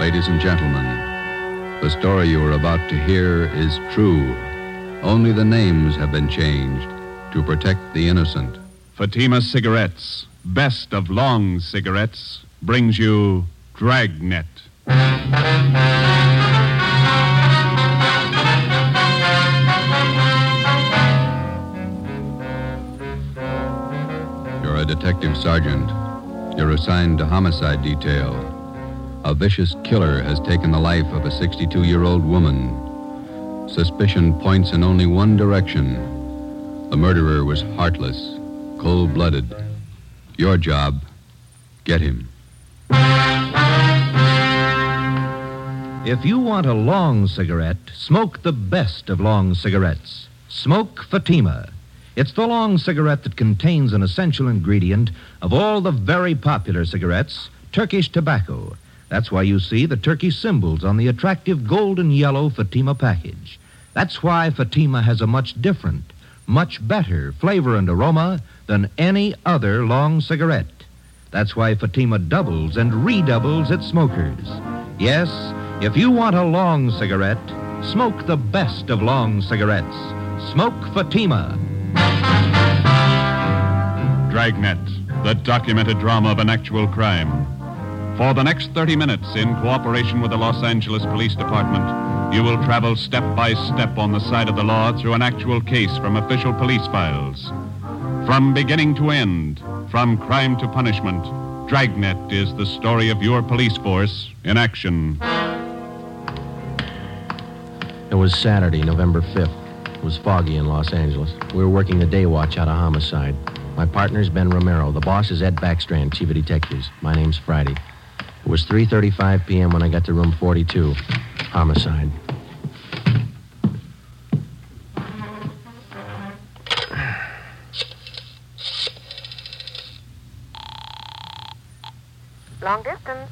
Ladies and gentlemen, the story you are about to hear is true. Only the names have been changed to protect the innocent. Fatima Cigarettes, best of long cigarettes, brings you Dragnet. You're a detective sergeant. You're assigned to homicide detail. A vicious killer has taken the life of a 62 year old woman. Suspicion points in only one direction. The murderer was heartless, cold blooded. Your job get him. If you want a long cigarette, smoke the best of long cigarettes. Smoke Fatima. It's the long cigarette that contains an essential ingredient of all the very popular cigarettes, Turkish tobacco. That's why you see the turkey symbols on the attractive golden yellow Fatima package. That's why Fatima has a much different, much better flavor and aroma than any other long cigarette. That's why Fatima doubles and redoubles its smokers. Yes, if you want a long cigarette, smoke the best of long cigarettes. Smoke Fatima. Dragnet, the documented drama of an actual crime. For the next 30 minutes, in cooperation with the Los Angeles Police Department, you will travel step by step on the side of the law through an actual case from official police files. From beginning to end, from crime to punishment, Dragnet is the story of your police force in action. It was Saturday, November 5th. It was foggy in Los Angeles. We were working the day watch out of homicide. My partner's Ben Romero. The boss is Ed Backstrand, chief of detectives. My name's Friday. It was 3:35 p.m. when I got to room 42. Homicide. Long distance.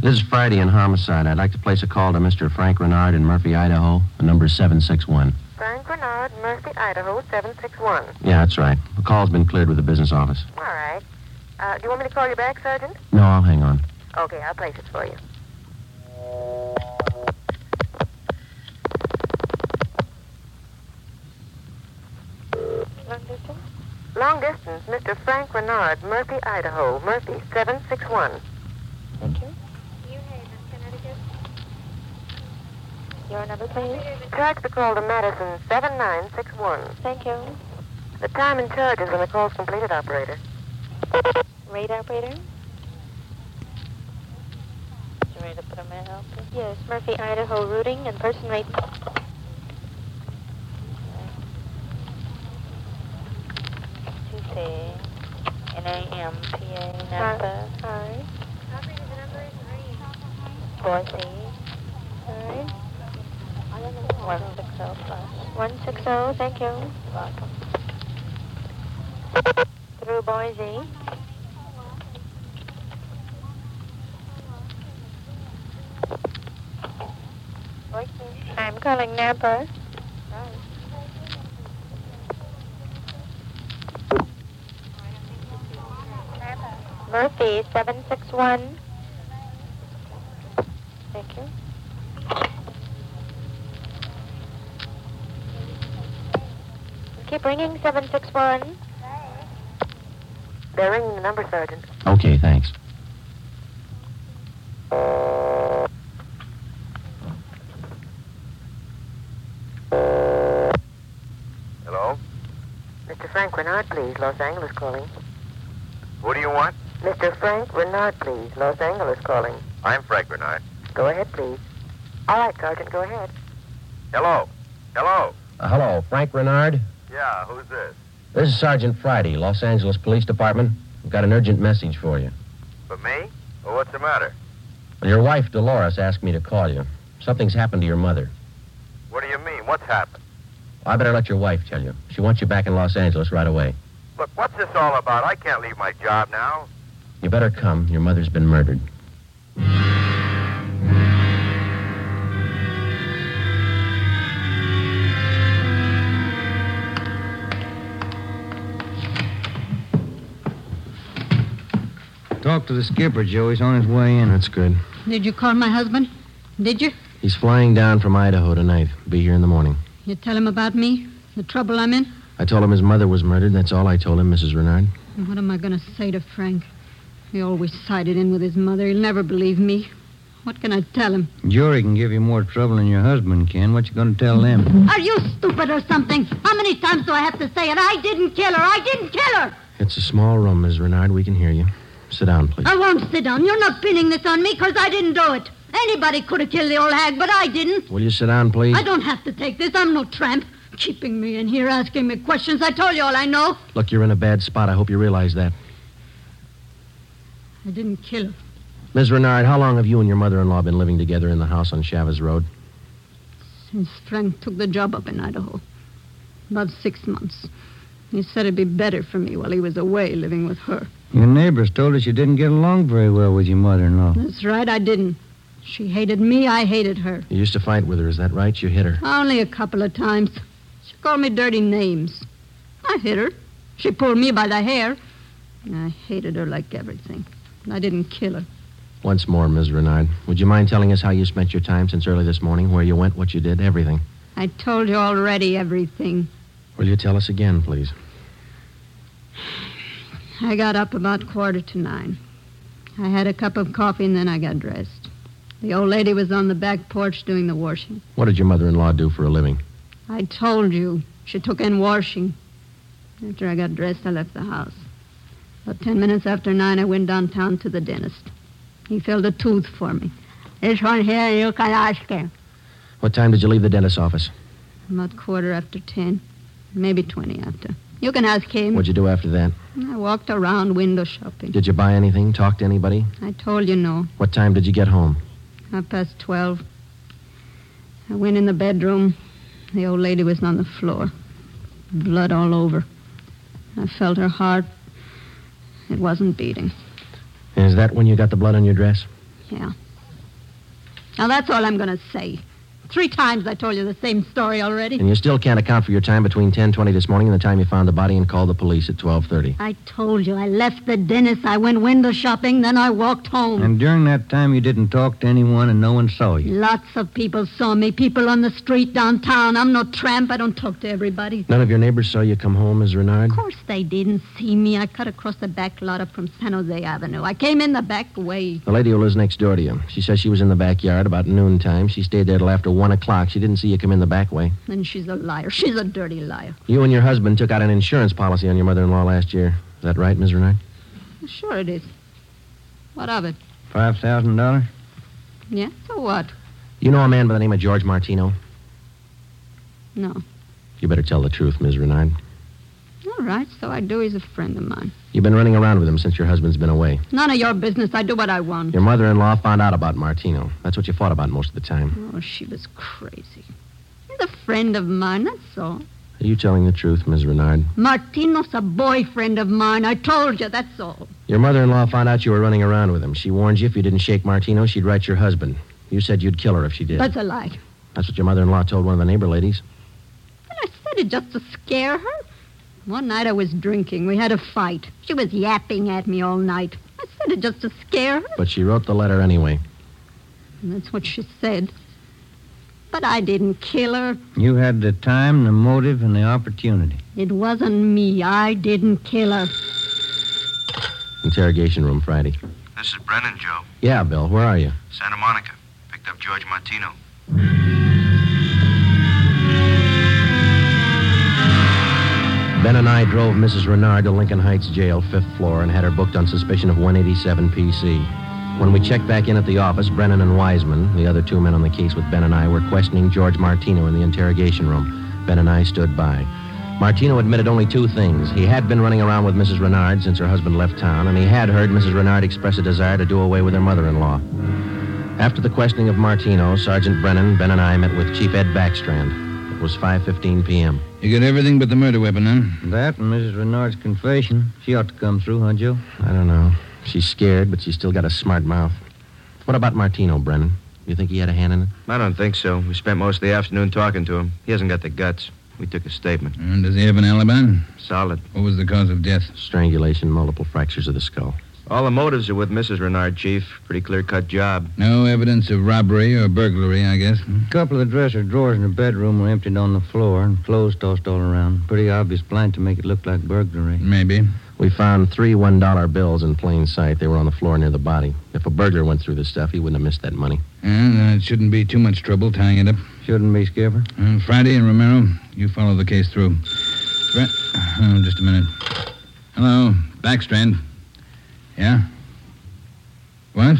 This is Friday in homicide. I'd like to place a call to Mr. Frank Renard in Murphy, Idaho. The number's 761. Frank Renard, Murphy, Idaho, 761. Yeah, that's right. The call's been cleared with the business office. All right. Uh, do you want me to call you back, Sergeant? No, I'll hang on. Okay, I'll place it for you. Long distance? Long distance, Mr. Frank Renard, Murphy, Idaho. Murphy, 761. Thank you. New Haven, Connecticut. Your number, please? Charge the call to Madison, 7961. Thank you. The time and charges when the call's completed, operator. Rate operator? You to put a man out there? Yes, Murphy, Idaho, routing and person rate. Tuesday, NAM, PA, Hi. Nampa, Hi. Boise, Hi. 160 plus. 160, thank you. Welcome. Through Boise. I'm calling Nampa. Murphy, 761. Thank you. Keep ringing, 761. They're ringing the number, Sergeant. Okay, thanks. Hello? Mr. Frank Renard, please. Los Angeles calling. Who do you want? Mr. Frank Renard, please. Los Angeles calling. I'm Frank Renard. Go ahead, please. All right, Sergeant, go ahead. Hello? Hello? Uh, hello, Frank Renard. Yeah, who's this? This is Sergeant Friday, Los Angeles Police Department. I've got an urgent message for you. For me? Well, what's the matter? Your wife, Dolores, asked me to call you. Something's happened to your mother. What do you mean? What's happened? I better let your wife tell you. She wants you back in Los Angeles right away. Look, what's this all about? I can't leave my job now. You better come. Your mother's been murdered. Talk to the skipper, Joe. He's on his way in. That's good. Did you call my husband? Did you? He's flying down from Idaho tonight. Be here in the morning. You tell him about me? The trouble I'm in? I told him his mother was murdered. That's all I told him, Mrs. Renard. And What am I going to say to Frank? He always sided in with his mother. He'll never believe me. What can I tell him? Jury can give you more trouble than your husband can. What you going to tell them? Are you stupid or something? How many times do I have to say it? I didn't kill her. I didn't kill her. It's a small room, Ms. Renard. We can hear you. Sit down, please. I won't sit down. You're not pinning this on me because I didn't do it. Anybody could have killed the old hag, but I didn't. Will you sit down, please? I don't have to take this. I'm no tramp. Keeping me in here, asking me questions. I told you all I know. Look, you're in a bad spot. I hope you realize that. I didn't kill her. Ms. Renard, how long have you and your mother-in-law been living together in the house on Chavez Road? Since Frank took the job up in Idaho. About six months. He said it'd be better for me while he was away living with her. Your neighbors told us you didn't get along very well with your mother-in-law. That's right, I didn't. She hated me, I hated her. You used to fight with her, is that right? You hit her. Only a couple of times. She called me dirty names. I hit her. She pulled me by the hair. I hated her like everything. I didn't kill her. Once more, Ms. Renard, would you mind telling us how you spent your time since early this morning, where you went, what you did, everything? I told you already everything. Will you tell us again, please? I got up about quarter to nine. I had a cup of coffee and then I got dressed. The old lady was on the back porch doing the washing. What did your mother-in-law do for a living? I told you she took in washing. After I got dressed, I left the house. About ten minutes after nine, I went downtown to the dentist. He filled a tooth for me. This one here, you can ask him. What time did you leave the dentist's office? About quarter after ten, maybe twenty after. You can ask him. What'd you do after that? I walked around window shopping. Did you buy anything? Talk to anybody? I told you no. What time did you get home? Half past twelve. I went in the bedroom. The old lady was on the floor. Blood all over. I felt her heart. It wasn't beating. Is that when you got the blood on your dress? Yeah. Now that's all I'm going to say. Three times I told you the same story already. And you still can't account for your time between 10:20 this morning and the time you found the body and called the police at 12:30. I told you I left the dentist. I went window shopping, then I walked home. And during that time, you didn't talk to anyone and no one saw you. Lots of people saw me. People on the street downtown. I'm no tramp. I don't talk to everybody. None of your neighbors saw you come home, Ms. Renard? Of course they didn't see me. I cut across the back lot up from San Jose Avenue. I came in the back way. The lady who lives next door to you. She says she was in the backyard about noontime. She stayed there till after 1 o'clock. She didn't see you come in the back way. Then she's a liar. She's a dirty liar. You and your husband took out an insurance policy on your mother-in-law last year. Is that right, Ms. Renard? Sure it is. What of it? Five thousand dollars? Yeah? So what? You know a man by the name of George Martino? No. You better tell the truth, Ms. Renard. All right, so I do. He's a friend of mine. You've been running around with him since your husband's been away. None of your business. I do what I want. Your mother-in-law found out about Martino. That's what you fought about most of the time. Oh, she was crazy. He's a friend of mine, that's all. Are you telling the truth, Ms. Renard? Martino's a boyfriend of mine. I told you, that's all. Your mother-in-law found out you were running around with him. She warned you if you didn't shake Martino, she'd write your husband. You said you'd kill her if she did. That's a lie. That's what your mother-in-law told one of the neighbor ladies. And I said it just to scare her. One night I was drinking. We had a fight. She was yapping at me all night. I said it just to scare her. But she wrote the letter anyway. And that's what she said. But I didn't kill her. You had the time, the motive, and the opportunity. It wasn't me. I didn't kill her. Interrogation room Friday. This is Brennan, Joe. Yeah, Bill, where are you? Santa Monica. Picked up George Martino. Ben and I drove Mrs. Renard to Lincoln Heights Jail, fifth floor, and had her booked on suspicion of 187 PC. When we checked back in at the office, Brennan and Wiseman, the other two men on the case with Ben and I, were questioning George Martino in the interrogation room. Ben and I stood by. Martino admitted only two things. He had been running around with Mrs. Renard since her husband left town, and he had heard Mrs. Renard express a desire to do away with her mother-in-law. After the questioning of Martino, Sergeant Brennan, Ben and I met with Chief Ed Backstrand. It was 5.15 p.m. You got everything but the murder weapon, huh? That and Mrs. Renard's confession. She ought to come through, huh, Joe? I don't know. She's scared, but she's still got a smart mouth. What about Martino, Brennan? You think he had a hand in it? I don't think so. We spent most of the afternoon talking to him. He hasn't got the guts. We took a statement. And does he have an alibi? Solid. What was the cause of death? Strangulation, multiple fractures of the skull. All the motives are with Mrs. Renard, Chief. Pretty clear cut job. No evidence of robbery or burglary, I guess. A couple of the dresser drawers in her bedroom were emptied on the floor and clothes tossed all around. Pretty obvious plan to make it look like burglary. Maybe. We found three $1 bills in plain sight. They were on the floor near the body. If a burglar went through the stuff, he wouldn't have missed that money. And then it shouldn't be too much trouble tying it up. Shouldn't be, Skipper. Uh, Friday and Romero, you follow the case through. Fra- oh, just a minute. Hello, Backstrand. Yeah? What?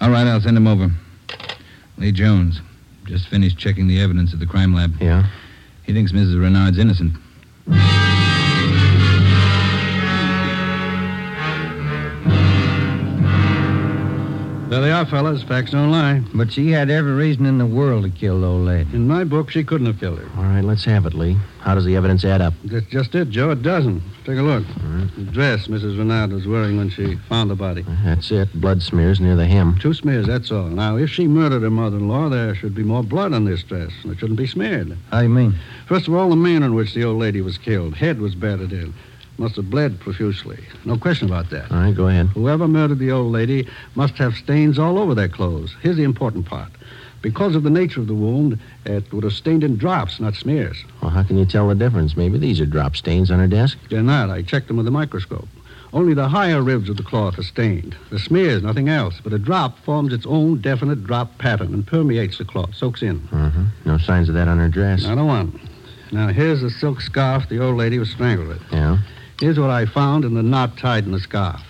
All right, I'll send him over. Lee Jones. Just finished checking the evidence at the crime lab. Yeah? He thinks Mrs. Renard's innocent. There they are, fellas. Facts don't lie. But she had every reason in the world to kill the old lady. In my book, she couldn't have killed her. All right, let's have it, Lee. How does the evidence add up? That's just it, Joe. It doesn't. Take a look. The dress Mrs. Renard was wearing when she found the body. That's it. Blood smears near the hem. Two smears, that's all. Now, if she murdered her mother-in-law, there should be more blood on this dress, it shouldn't be smeared. How you mean? First of all, the manner in which the old lady was killed. Head was battered in. Must have bled profusely. No question about that. All right, go ahead. Whoever murdered the old lady must have stains all over their clothes. Here's the important part. Because of the nature of the wound, it would have stained in drops, not smears. Well, how can you tell the difference? Maybe these are drop stains on her desk. They're not. I checked them with a microscope. Only the higher ribs of the cloth are stained. The smears, nothing else. But a drop forms its own definite drop pattern and permeates the cloth, soaks in. Uh-huh. No signs of that on her dress. Not a one. Now, here's the silk scarf the old lady was strangled with. Yeah? Here's what I found in the knot tied in the scarf.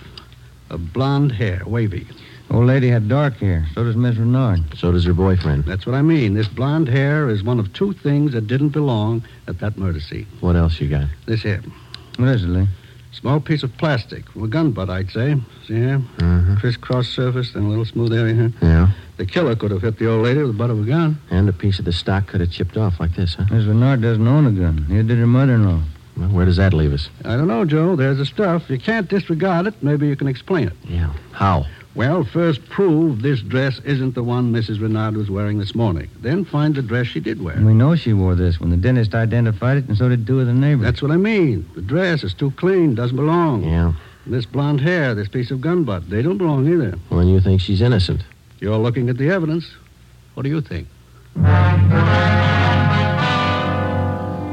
A blonde hair, wavy. Old lady had dark hair. So does Miss Renard. So does her boyfriend. That's what I mean. This blonde hair is one of two things that didn't belong at that murder scene. What else you got? This here. What is it, Lee? Small piece of plastic from a gun butt, I'd say. See here? Uh-huh. Crisscross surface and a little smooth area here. Yeah? The killer could have hit the old lady with the butt of a gun. And a piece of the stock could have chipped off like this, huh? Miss Renard doesn't own a gun. Neither did her mother-in-law. Well, where does that leave us? I don't know, Joe. There's the stuff. You can't disregard it. Maybe you can explain it. Yeah. How? Well, first prove this dress isn't the one Mrs. Renard was wearing this morning. Then find the dress she did wear. We know she wore this when the dentist identified it, and so did two of the neighbors. That's what I mean. The dress is too clean, doesn't belong. Yeah. This blonde hair, this piece of gun butt, they don't belong either. Well, then you think she's innocent. You're looking at the evidence. What do you think?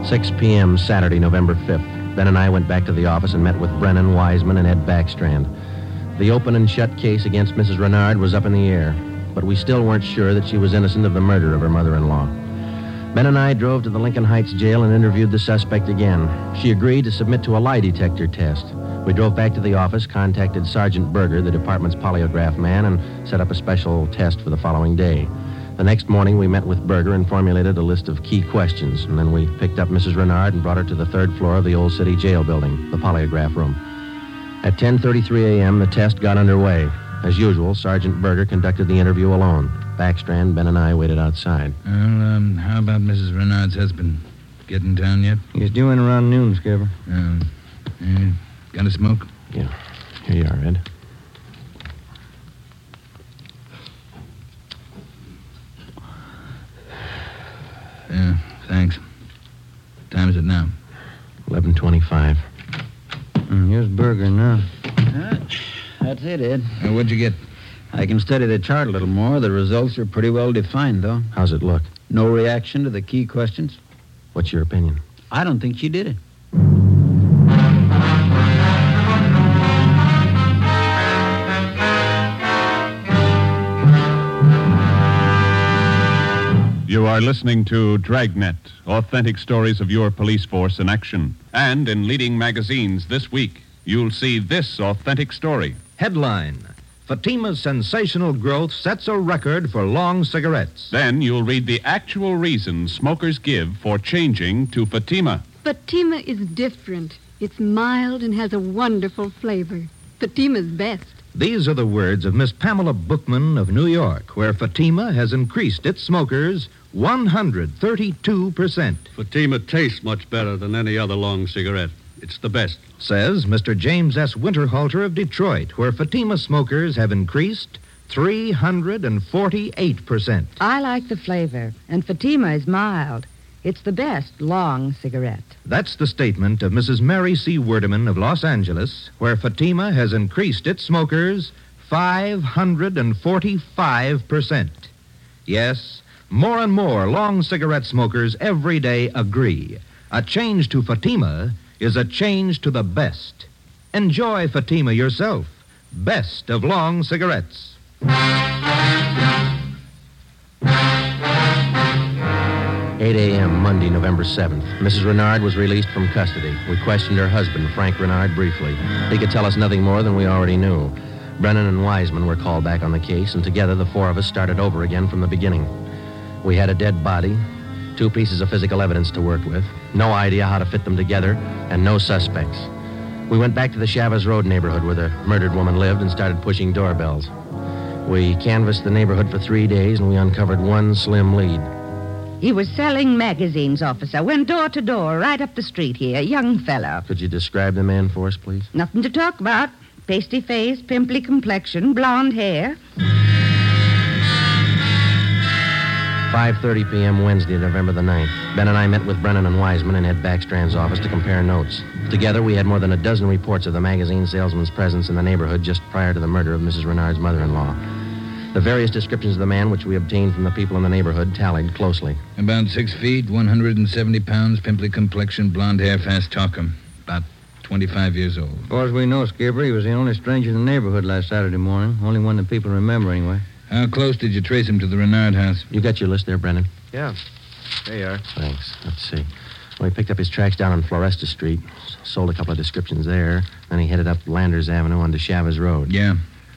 6 p.m., Saturday, November 5th. Ben and I went back to the office and met with Brennan Wiseman and Ed Backstrand. The open and shut case against Mrs. Renard was up in the air, but we still weren't sure that she was innocent of the murder of her mother-in-law. Ben and I drove to the Lincoln Heights jail and interviewed the suspect again. She agreed to submit to a lie detector test. We drove back to the office, contacted Sergeant Berger, the department's polygraph man, and set up a special test for the following day. The next morning, we met with Berger and formulated a list of key questions, and then we picked up Mrs. Renard and brought her to the third floor of the Old City Jail building, the polygraph room. At 10:33 a.m., the test got underway. As usual, Sergeant Berger conducted the interview alone. Backstrand, Ben, and I waited outside. Well, um, how about Mrs. Renard's husband? Getting down yet? He's due in around noon, Skipper. Um, eh, got a smoke? Yeah. Here you are, Ed. Yeah, thanks. What Time is it now? 11:25. Mm, here's Berger now. That's it, Ed. what'd you get? I can study the chart a little more. The results are pretty well defined, though. How's it look? No reaction to the key questions. What's your opinion? I don't think she did it. You are listening to Dragnet, authentic stories of your police force in action. And in leading magazines this week, you'll see this authentic story. Headline Fatima's sensational growth sets a record for long cigarettes. Then you'll read the actual reasons smokers give for changing to Fatima. Fatima is different. It's mild and has a wonderful flavor. Fatima's best. These are the words of Miss Pamela Bookman of New York, where Fatima has increased its smokers 132%. Fatima tastes much better than any other long cigarette. It's the best. Says Mr. James S. Winterhalter of Detroit, where Fatima smokers have increased 348%. I like the flavor, and Fatima is mild. It's the best long cigarette. That's the statement of Mrs. Mary C. Werdeman of Los Angeles, where Fatima has increased its smokers 545%. Yes, more and more long cigarette smokers every day agree. A change to Fatima is a change to the best. Enjoy Fatima yourself. Best of long cigarettes. 8 a.m., Monday, November 7th. Mrs. Renard was released from custody. We questioned her husband, Frank Renard, briefly. He could tell us nothing more than we already knew. Brennan and Wiseman were called back on the case, and together the four of us started over again from the beginning. We had a dead body, two pieces of physical evidence to work with, no idea how to fit them together, and no suspects. We went back to the Chavez Road neighborhood where the murdered woman lived and started pushing doorbells. We canvassed the neighborhood for three days, and we uncovered one slim lead. He was selling magazines, officer. Went door to door, right up the street here. Young fellow. Could you describe the man for us, please? Nothing to talk about. Pasty face, pimply complexion, blonde hair. 5.30 p.m. Wednesday, November the 9th. Ben and I met with Brennan and Wiseman in Ed Backstrand's office to compare notes. Together, we had more than a dozen reports of the magazine salesman's presence in the neighborhood just prior to the murder of Mrs. Renard's mother-in-law. The various descriptions of the man which we obtained from the people in the neighborhood tallied closely. About six feet, 170 pounds, pimply complexion, blonde hair, fast talker. About 25 years old. As far as we know, Skipper, he was the only stranger in the neighborhood last Saturday morning. Only one that people remember, anyway. How close did you trace him to the Renard house? You got your list there, Brennan? Yeah. There you are. Thanks. Let's see. Well, he picked up his tracks down on Floresta Street, sold a couple of descriptions there, then he headed up Landers Avenue onto Chavez Road. Yeah.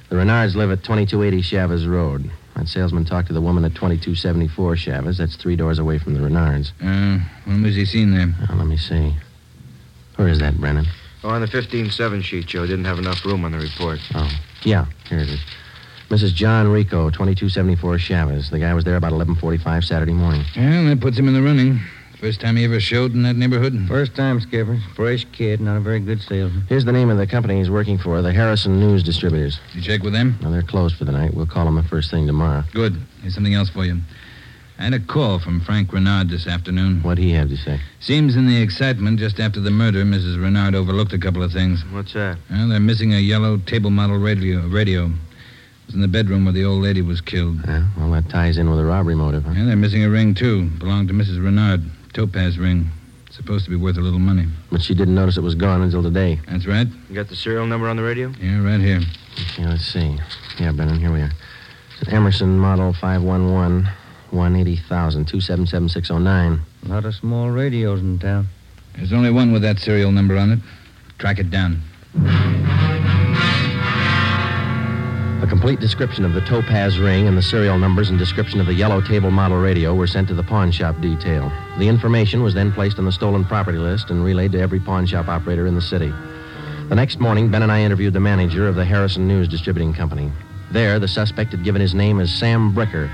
The Renards live at 2280 Chavez Road. That salesman talked to the woman at 2274 Chavez. That's three doors away from the Renards. Uh, when was he seen there? Now, let me see. Where is that, Brennan? Oh, on the 15-7 sheet, Joe. Didn't have enough room on the report. Oh, yeah, here it is. Mrs. John Rico, 2274 Chavez. The guy was there about 1145 Saturday morning. Well, that puts him in the running. First time he ever showed in that neighborhood? First time, Skipper. Fresh kid, not a very good salesman. Here's the name of the company he's working for, the Harrison News Distributors. You check with them? Now, they're closed for the night. We'll call them the first thing tomorrow. Good. Here's something else for you. I had a call from Frank Renard this afternoon. What'd he have to say? Seems in the excitement just after the murder, Mrs. Renard overlooked a couple of things. What's that? Well, they're missing a yellow table model radio. radio. It in the bedroom where the old lady was killed. Yeah, well, that ties in with a robbery motive, huh? And they're missing a ring, too. Belonged to Mrs. Renard. Topaz ring. Supposed to be worth a little money. But she didn't notice it was gone until today. That's right. You got the serial number on the radio? Yeah, right here. Okay, let's see. Yeah, Brennan, here we are. It's an Emerson Model 511 180,000 277609. A lot of small radios in town. There's only one with that serial number on it. Track it down. Complete description of the topaz ring and the serial numbers and description of the yellow table model radio were sent to the pawn shop detail. The information was then placed on the stolen property list and relayed to every pawn shop operator in the city. The next morning, Ben and I interviewed the manager of the Harrison News Distributing Company. There, the suspect had given his name as Sam Bricker.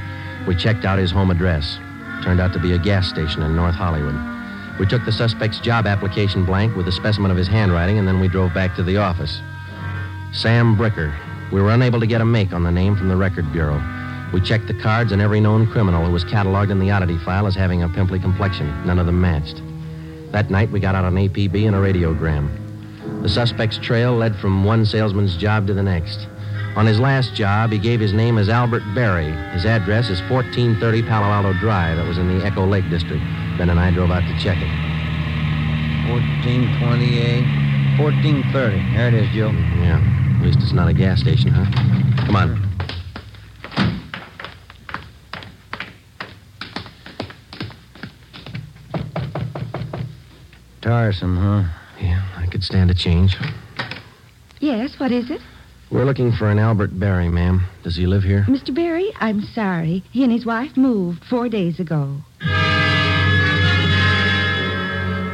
We checked out his home address. Turned out to be a gas station in North Hollywood. We took the suspect's job application blank with a specimen of his handwriting, and then we drove back to the office. Sam Bricker. We were unable to get a make on the name from the Record Bureau. We checked the cards on every known criminal who was cataloged in the oddity file as having a pimply complexion. None of them matched. That night, we got out an APB and a radiogram. The suspect's trail led from one salesman's job to the next. On his last job, he gave his name as Albert Berry. His address is 1430 Palo Alto Drive. That was in the Echo Lake District. Ben and I drove out to check it. 1428. 1430. There it is, Joe. Yeah. At least it's not a gas station, huh? Come on. Tiresome, huh? Yeah, I could stand a change. Yes, what is it? We're looking for an Albert Barry, ma'am. Does he live here? Mr. Barry, I'm sorry. He and his wife moved four days ago.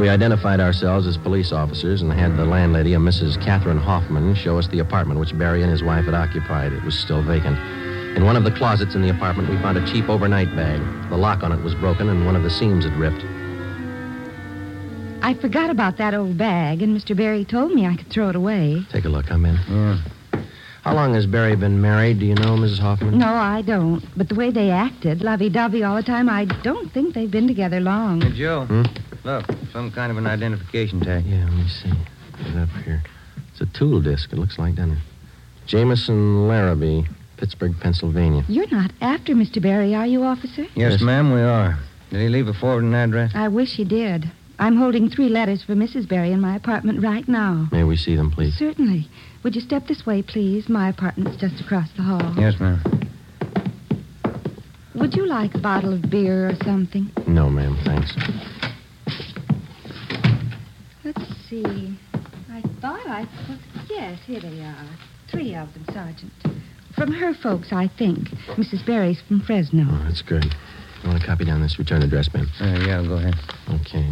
We identified ourselves as police officers and had the landlady, a Mrs. Catherine Hoffman, show us the apartment which Barry and his wife had occupied. It was still vacant. In one of the closets in the apartment, we found a cheap overnight bag. The lock on it was broken and one of the seams had ripped. I forgot about that old bag, and Mr. Barry told me I could throw it away. Take a look. I'm in. Yeah. How long has Barry been married? Do you know, Mrs. Hoffman? No, I don't. But the way they acted, lovey-dovey all the time, I don't think they've been together long. Hey, Joe. Hmm? Look, some kind of an identification tag. Yeah, let me see. Get it up here. It's a tool disc, it looks like, doesn't it? Jameson Larrabee, Pittsburgh, Pennsylvania. You're not after Mr. Barry, are you, officer? Yes, ma'am, we are. Did he leave a forwarding address? I wish he did. I'm holding three letters for Mrs. Barry in my apartment right now. May we see them, please? Certainly. Would you step this way, please? My apartment's just across the hall. Yes, ma'am. Would you like a bottle of beer or something? No, ma'am, thanks. Let's see. I thought I put. Yes, here they are. Three of them, Sergeant. From her folks, I think. Mrs. Barry's from Fresno. Oh, that's good. I want to copy down this return address, ma'am. Uh, yeah, go ahead. Okay.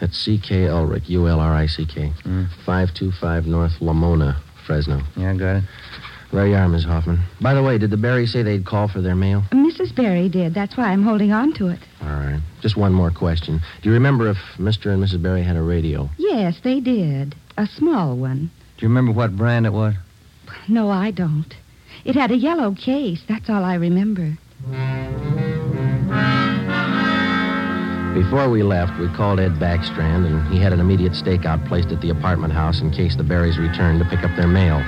That's C.K. Ulrich, U-L-R-I-C-K. 525 North Lamona, Fresno. Yeah, I got it. There you are, Miss Hoffman. By the way, did the Barrys say they'd call for their mail? Mrs. Barry did. That's why I'm holding on to it. All right. Just one more question. Do you remember if Mr. and Mrs. Barry had a radio? Yes, they did. A small one. Do you remember what brand it was? No, I don't. It had a yellow case. That's all I remember. Before we left, we called Ed Backstrand, and he had an immediate stakeout placed at the apartment house in case the Barrys returned to pick up their mail.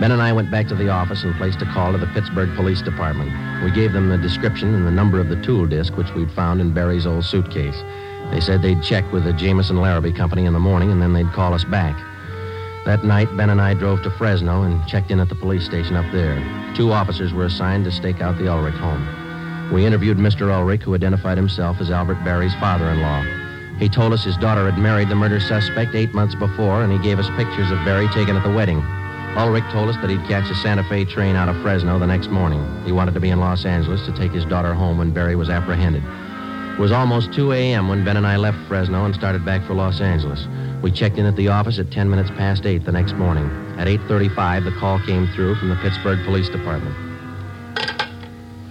Ben and I went back to the office and placed a call to the Pittsburgh Police Department. We gave them the description and the number of the tool disc which we'd found in Barry's old suitcase. They said they'd check with the Jameson Larrabee Company in the morning and then they'd call us back. That night, Ben and I drove to Fresno and checked in at the police station up there. Two officers were assigned to stake out the Ulrich home. We interviewed Mr. Ulrich, who identified himself as Albert Barry's father-in-law. He told us his daughter had married the murder suspect eight months before, and he gave us pictures of Barry taken at the wedding. Ulrich told us that he'd catch a Santa Fe train out of Fresno the next morning. He wanted to be in Los Angeles to take his daughter home when Barry was apprehended. It was almost 2 a.m. when Ben and I left Fresno and started back for Los Angeles. We checked in at the office at 10 minutes past 8 the next morning. At 8.35, the call came through from the Pittsburgh Police Department.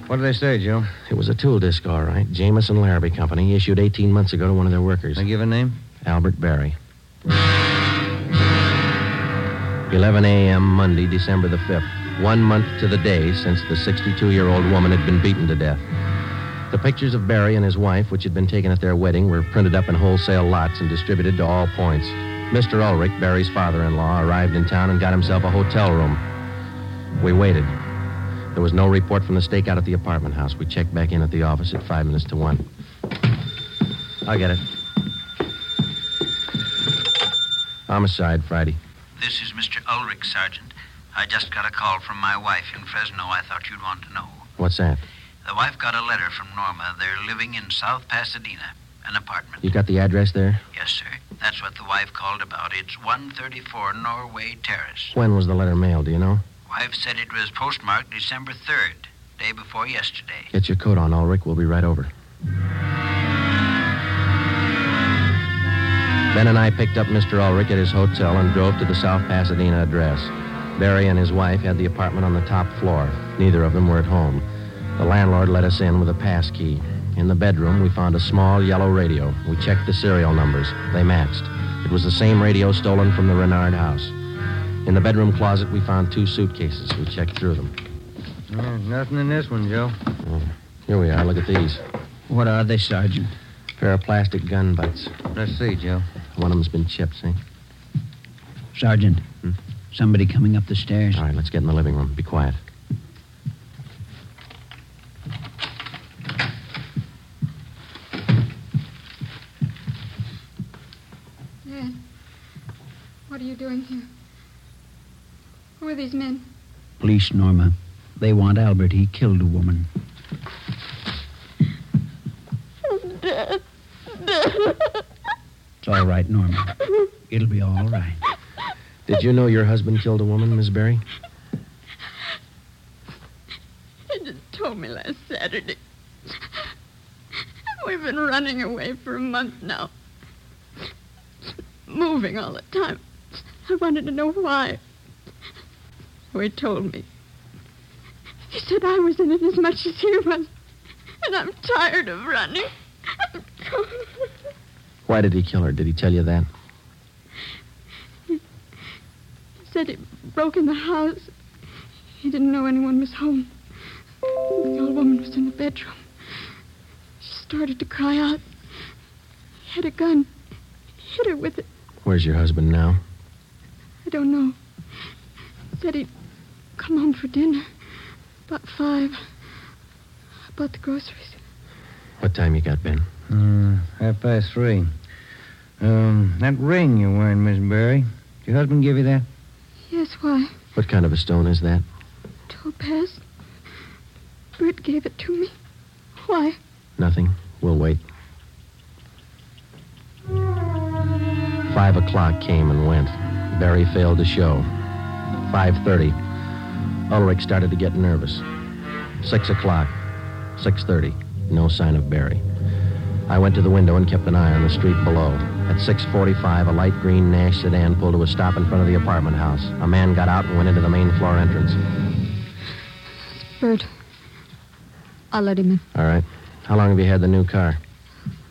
What did they say, Joe? It was a tool disc, all right. Jameson Larrabee Company, issued 18 months ago to one of their workers. They give a name? Albert Barry. 11 a.m. Monday, December the 5th. One month to the day since the 62-year-old woman had been beaten to death. The pictures of Barry and his wife, which had been taken at their wedding, were printed up in wholesale lots and distributed to all points. Mr. Ulrich, Barry's father-in-law, arrived in town and got himself a hotel room. We waited. There was no report from the stakeout at the apartment house. We checked back in at the office at five minutes to one. I'll get it. Homicide, Friday. This is Mr. Ulrich, Sergeant. I just got a call from my wife in Fresno. I thought you'd want to know. What's that? The wife got a letter from Norma. They're living in South Pasadena, an apartment. You got the address there? Yes, sir. That's what the wife called about. It's 134 Norway Terrace. When was the letter mailed, do you know? Wife said it was postmarked December 3rd, day before yesterday. Get your coat on, Ulrich. We'll be right over. Ben and I picked up Mr. Ulrich at his hotel and drove to the South Pasadena address. Barry and his wife had the apartment on the top floor. Neither of them were at home. The landlord let us in with a pass key. In the bedroom, we found a small yellow radio. We checked the serial numbers. They matched. It was the same radio stolen from the Renard house. In the bedroom closet, we found two suitcases. We checked through them. Yeah, nothing in this one, Joe. Here we are. Look at these. What are they, Sergeant? Pair of plastic gun butts. Let's see, Joe. One of them's been chipped, see? Sergeant, hmm? somebody coming up the stairs. All right, let's get in the living room. Be quiet. Dad, what are you doing here? Who are these men? Police, Norma. They want Albert. He killed a woman. It's all right, Norma. It'll be all right. Did you know your husband killed a woman, Miss Barry? He just told me last Saturday. We've been running away for a month now. Moving all the time. I wanted to know why. So he told me. He said I was in it as much as he was. And I'm tired of running. Why did he kill her? Did he tell you that? He said he broke in the house. He didn't know anyone was home. The old woman was in the bedroom. She started to cry out. He had a gun. He Hit her with it. Where's your husband now? I don't know. Said he'd come home for dinner. About five. I bought the groceries. What time you got, Ben? Uh, half past three. Um, that ring you're wearing, Miss Barry. Did your husband give you that? Yes, why? What kind of a stone is that? Topaz. Bert gave it to me. Why? Nothing. We'll wait. Five o'clock came and went. Barry failed to show. Five thirty. Ulrich started to get nervous. Six o'clock. Six thirty. No sign of Barry. I went to the window and kept an eye on the street below. At 6.45, a light green Nash sedan pulled to a stop in front of the apartment house. A man got out and went into the main floor entrance. Bert. I'll let him in. All right. How long have you had the new car?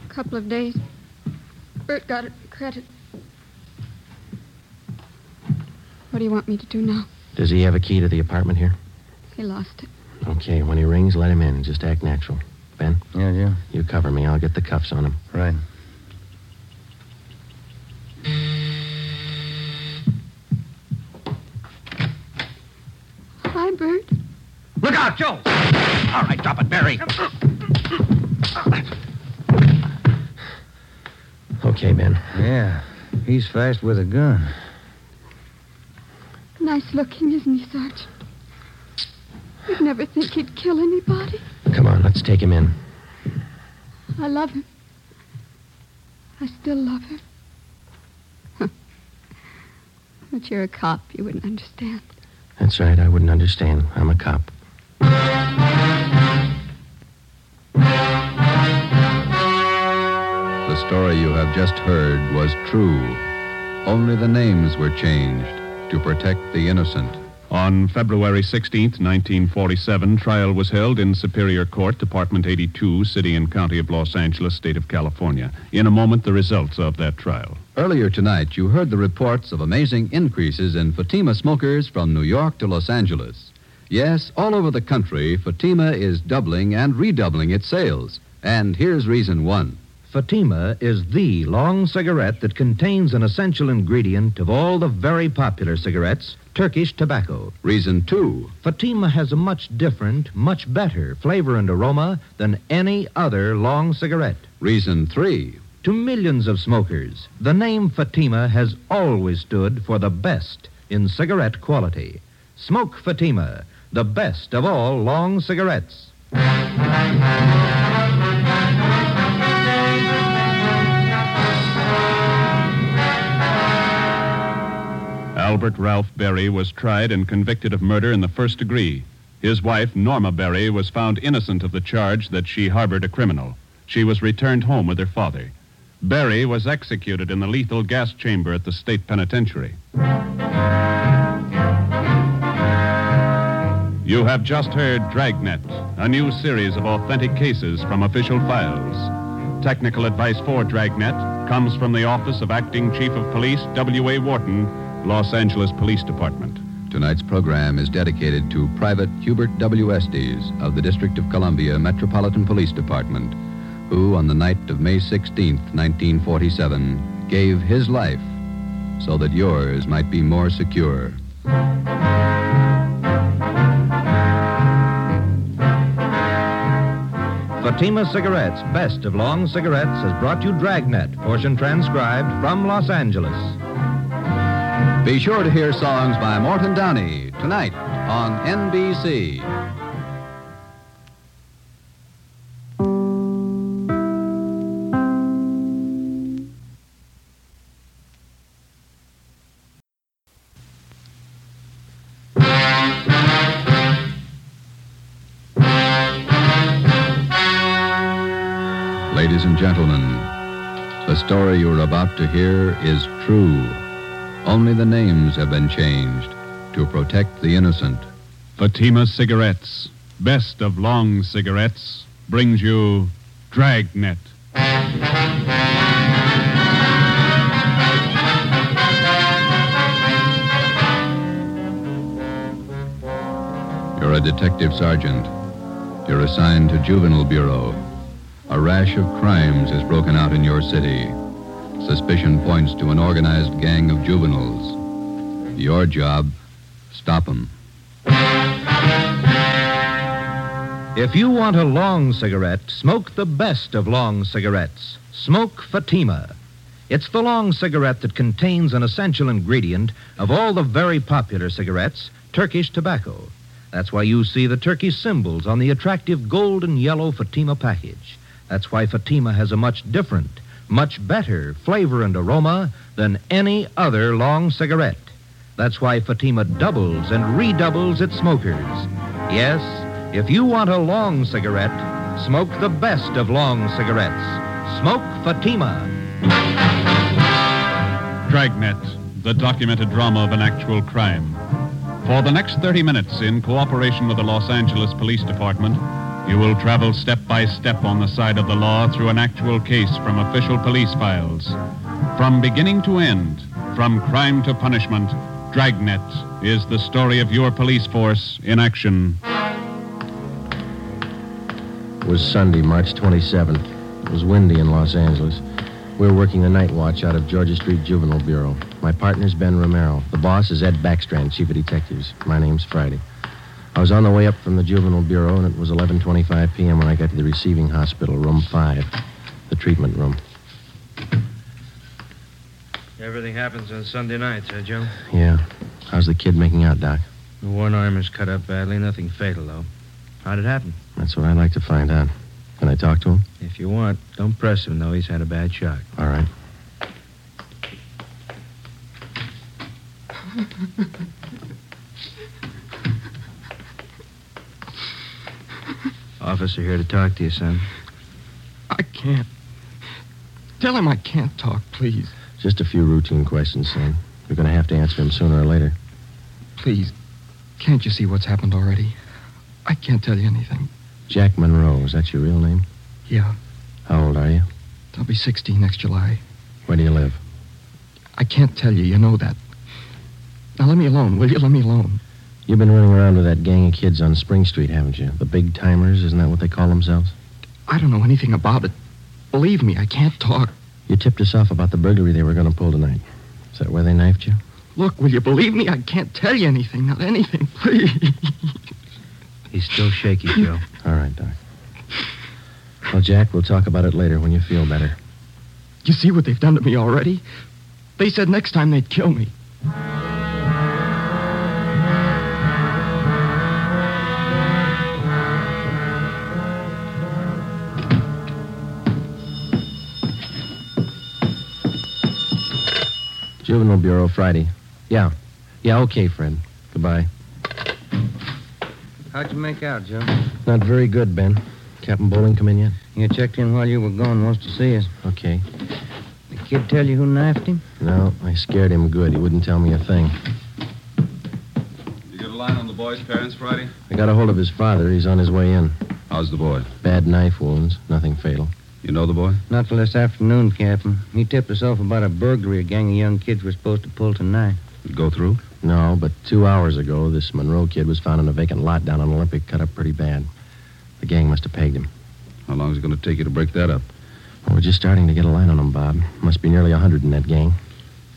A couple of days. Bert got it credit. What do you want me to do now? Does he have a key to the apartment here? He lost it. Okay, when he rings, let him in. Just act natural. Ben? Yeah, yeah. You cover me. I'll get the cuffs on him. Right. Bert. Look out, Joe! All right, drop it, Barry. Okay, Ben. Yeah. He's fast with a gun. Nice looking, isn't he, Sergeant? You'd never think he'd kill anybody. Come on, let's take him in. I love him. I still love him. but you're a cop. You wouldn't understand. That's right. I wouldn't understand. I'm a cop. The story you have just heard was true. Only the names were changed to protect the innocent. On February 16, 1947, trial was held in Superior Court, Department 82, City and County of Los Angeles, State of California. In a moment, the results of that trial. Earlier tonight, you heard the reports of amazing increases in Fatima smokers from New York to Los Angeles. Yes, all over the country, Fatima is doubling and redoubling its sales. And here's reason one. Fatima is the long cigarette that contains an essential ingredient of all the very popular cigarettes, Turkish tobacco. Reason two. Fatima has a much different, much better flavor and aroma than any other long cigarette. Reason three. To millions of smokers, the name Fatima has always stood for the best in cigarette quality. Smoke Fatima, the best of all long cigarettes. Albert Ralph Berry was tried and convicted of murder in the first degree. His wife, Norma Berry, was found innocent of the charge that she harbored a criminal. She was returned home with her father. Berry was executed in the lethal gas chamber at the state penitentiary. You have just heard Dragnet, a new series of authentic cases from official files. Technical advice for Dragnet comes from the Office of Acting Chief of Police W.A. Worton, Los Angeles Police Department. Tonight's program is dedicated to Private Hubert W. Estes of the District of Columbia Metropolitan Police Department, who, on the night of May 16, 1947, gave his life so that yours might be more secure. Fatima Cigarettes, best of long cigarettes, has brought you Dragnet, portion transcribed from Los Angeles. Be sure to hear songs by Morton Downey tonight on NBC. Story you're about to hear is true. Only the names have been changed to protect the innocent. Fatima Cigarettes, best of long cigarettes, brings you Dragnet. You're a detective sergeant. You're assigned to Juvenile Bureau. A rash of crimes has broken out in your city. Suspicion points to an organized gang of juveniles. Your job, stop them. If you want a long cigarette, smoke the best of long cigarettes. Smoke Fatima. It's the long cigarette that contains an essential ingredient of all the very popular cigarettes, Turkish tobacco. That's why you see the Turkish symbols on the attractive golden yellow Fatima package. That's why Fatima has a much different, much better flavor and aroma than any other long cigarette. That's why Fatima doubles and redoubles its smokers. Yes, if you want a long cigarette, smoke the best of long cigarettes. Smoke Fatima. Dragnet, the documented drama of an actual crime. For the next 30 minutes, in cooperation with the Los Angeles Police Department, you will travel step by step on the side of the law through an actual case from official police files. From beginning to end, from crime to punishment, Dragnet is the story of your police force in action. It was Sunday, March 27th. It was windy in Los Angeles. We were working the night watch out of Georgia Street Juvenile Bureau. My partner's Ben Romero. The boss is Ed Backstrand, chief of detectives. My name's Friday. I was on the way up from the Juvenile Bureau, and it was 11.25 p.m. when I got to the receiving hospital, room 5, the treatment room. Everything happens on Sunday nights, huh, Joe? Yeah. How's the kid making out, Doc? The one arm is cut up badly. Nothing fatal, though. How'd it happen? That's what I'd like to find out. Can I talk to him? If you want, don't press him, though. He's had a bad shock. All right. Officer here to talk to you, son. I can't. Tell him I can't talk, please. Just a few routine questions, son. You're going to have to answer them sooner or later. Please. Can't you see what's happened already? I can't tell you anything. Jack Monroe, is that your real name? Yeah, How old are you? I'll be 60 next July. Where do you live? I can't tell you. You know that. Now let me alone, will you? Let me alone. You've been running around with that gang of kids on Spring Street, haven't you? The big timers, isn't that what they call themselves? I don't know anything about it. Believe me, I can't talk. You tipped us off about the burglary they were going to pull tonight. Is that where they knifed you? Look, will you believe me? I can't tell you anything. Not anything, please. He's still shaky, Joe. All right, Doc. Well, Jack, we'll talk about it later when you feel better. You see what they've done to me already? They said next time they'd kill me. Juvenile Bureau, Friday. Yeah. Yeah, okay, Fred. Goodbye. How'd you make out, Joe? Not very good, Ben. Captain Bowling come in yet? You checked in while you were gone. Wants to see us. Okay. The kid tell you who knifed him? No, I scared him good. He wouldn't tell me a thing. You get a line on the boy's parents, Friday? I got a hold of his father. He's on his way in. How's the boy? Bad knife wounds. Nothing fatal. You know the boy? Not till this afternoon, Captain. He tipped us off about a burglary a gang of young kids were supposed to pull tonight. Go through? No, but two hours ago, this Monroe kid was found in a vacant lot down on Olympic, cut up pretty bad. The gang must have pegged him. How long is it going to take you to break that up? Well, we're just starting to get a line on him, Bob. Must be nearly a hundred in that gang.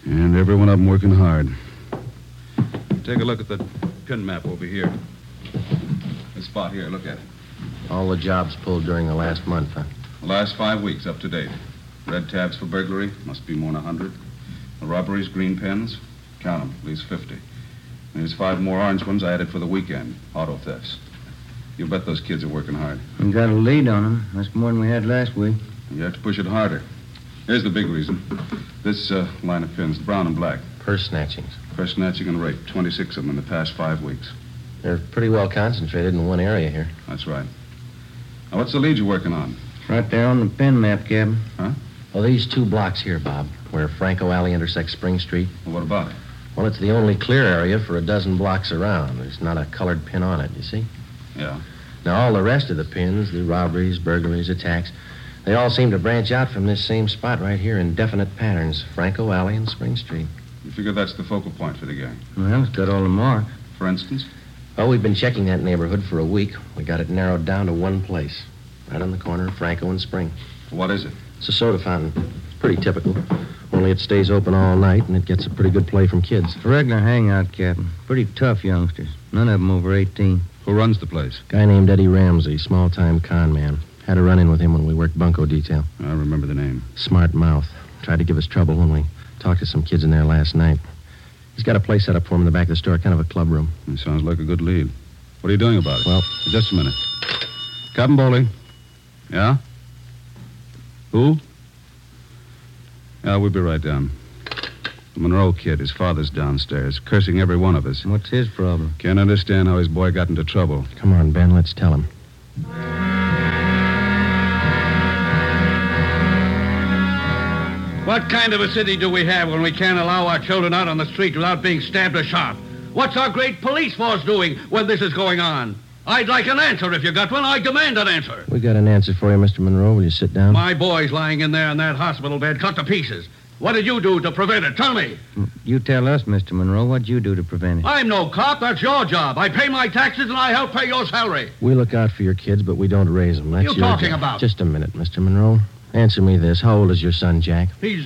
And every one of them working hard. Take a look at the pin map over here. This spot here, look at it. All the jobs pulled during the last month, huh? The last five weeks up to date. Red tabs for burglary, must be more than a hundred. The robberies, green pens, count them, at least 50. And there's five more orange ones I added for the weekend, auto thefts. You bet those kids are working hard. We got a lead on them. That's more than we had last week. You have to push it harder. Here's the big reason. This uh, line of pins, brown and black. Purse snatchings. Purse snatching and rape, 26 of them in the past five weeks. They're pretty well concentrated in one area here. That's right. Now, what's the lead you're working on? Right there on the pin map, Captain. Huh? Well, these two blocks here, Bob, where Franco Alley intersects Spring Street. Well, what about it? Well, it's the only clear area for a dozen blocks around. There's not a colored pin on it, you see? Yeah. Now, all the rest of the pins, the robberies, burglaries, attacks, they all seem to branch out from this same spot right here in definite patterns Franco Alley and Spring Street. You figure that's the focal point for the gang. Well, it's got all the marks. For instance? Well, we've been checking that neighborhood for a week. We got it narrowed down to one place, right on the corner of Franco and Spring. What is it? It's a soda fountain. It's pretty typical. Only it stays open all night, and it gets a pretty good play from kids. It's a regular hangout, Captain. Pretty tough youngsters. None of them over 18. Who runs the place? Guy named Eddie Ramsey, small-time con man. Had a run-in with him when we worked bunco detail. I remember the name. Smart mouth. Tried to give us trouble when we talked to some kids in there last night. He's got a place set up for him in the back of the store, kind of a club room. It sounds like a good lead. What are you doing about it? Well, just a minute. Captain Bowling. Yeah? Who? Yeah, we'll be right down. The Monroe kid, his father's downstairs, cursing every one of us. What's his problem? Can't understand how his boy got into trouble. Come on, Ben, let's tell him. What kind of a city do we have when we can't allow our children out on the street without being stabbed or shot? What's our great police force doing when this is going on? I'd like an answer if you got one. I demand an answer. We got an answer for you, Mr. Monroe. Will you sit down? My boy's lying in there in that hospital bed, cut to pieces. What did you do to prevent it? Tell me. Mm, you tell us, Mr. Monroe, what'd you do to prevent it? I'm no cop. That's your job. I pay my taxes and I help pay your salary. We look out for your kids, but we don't raise them. That's You your talking job. about? Just a minute, Mr. Monroe. Answer me this. How old is your son, Jack? He's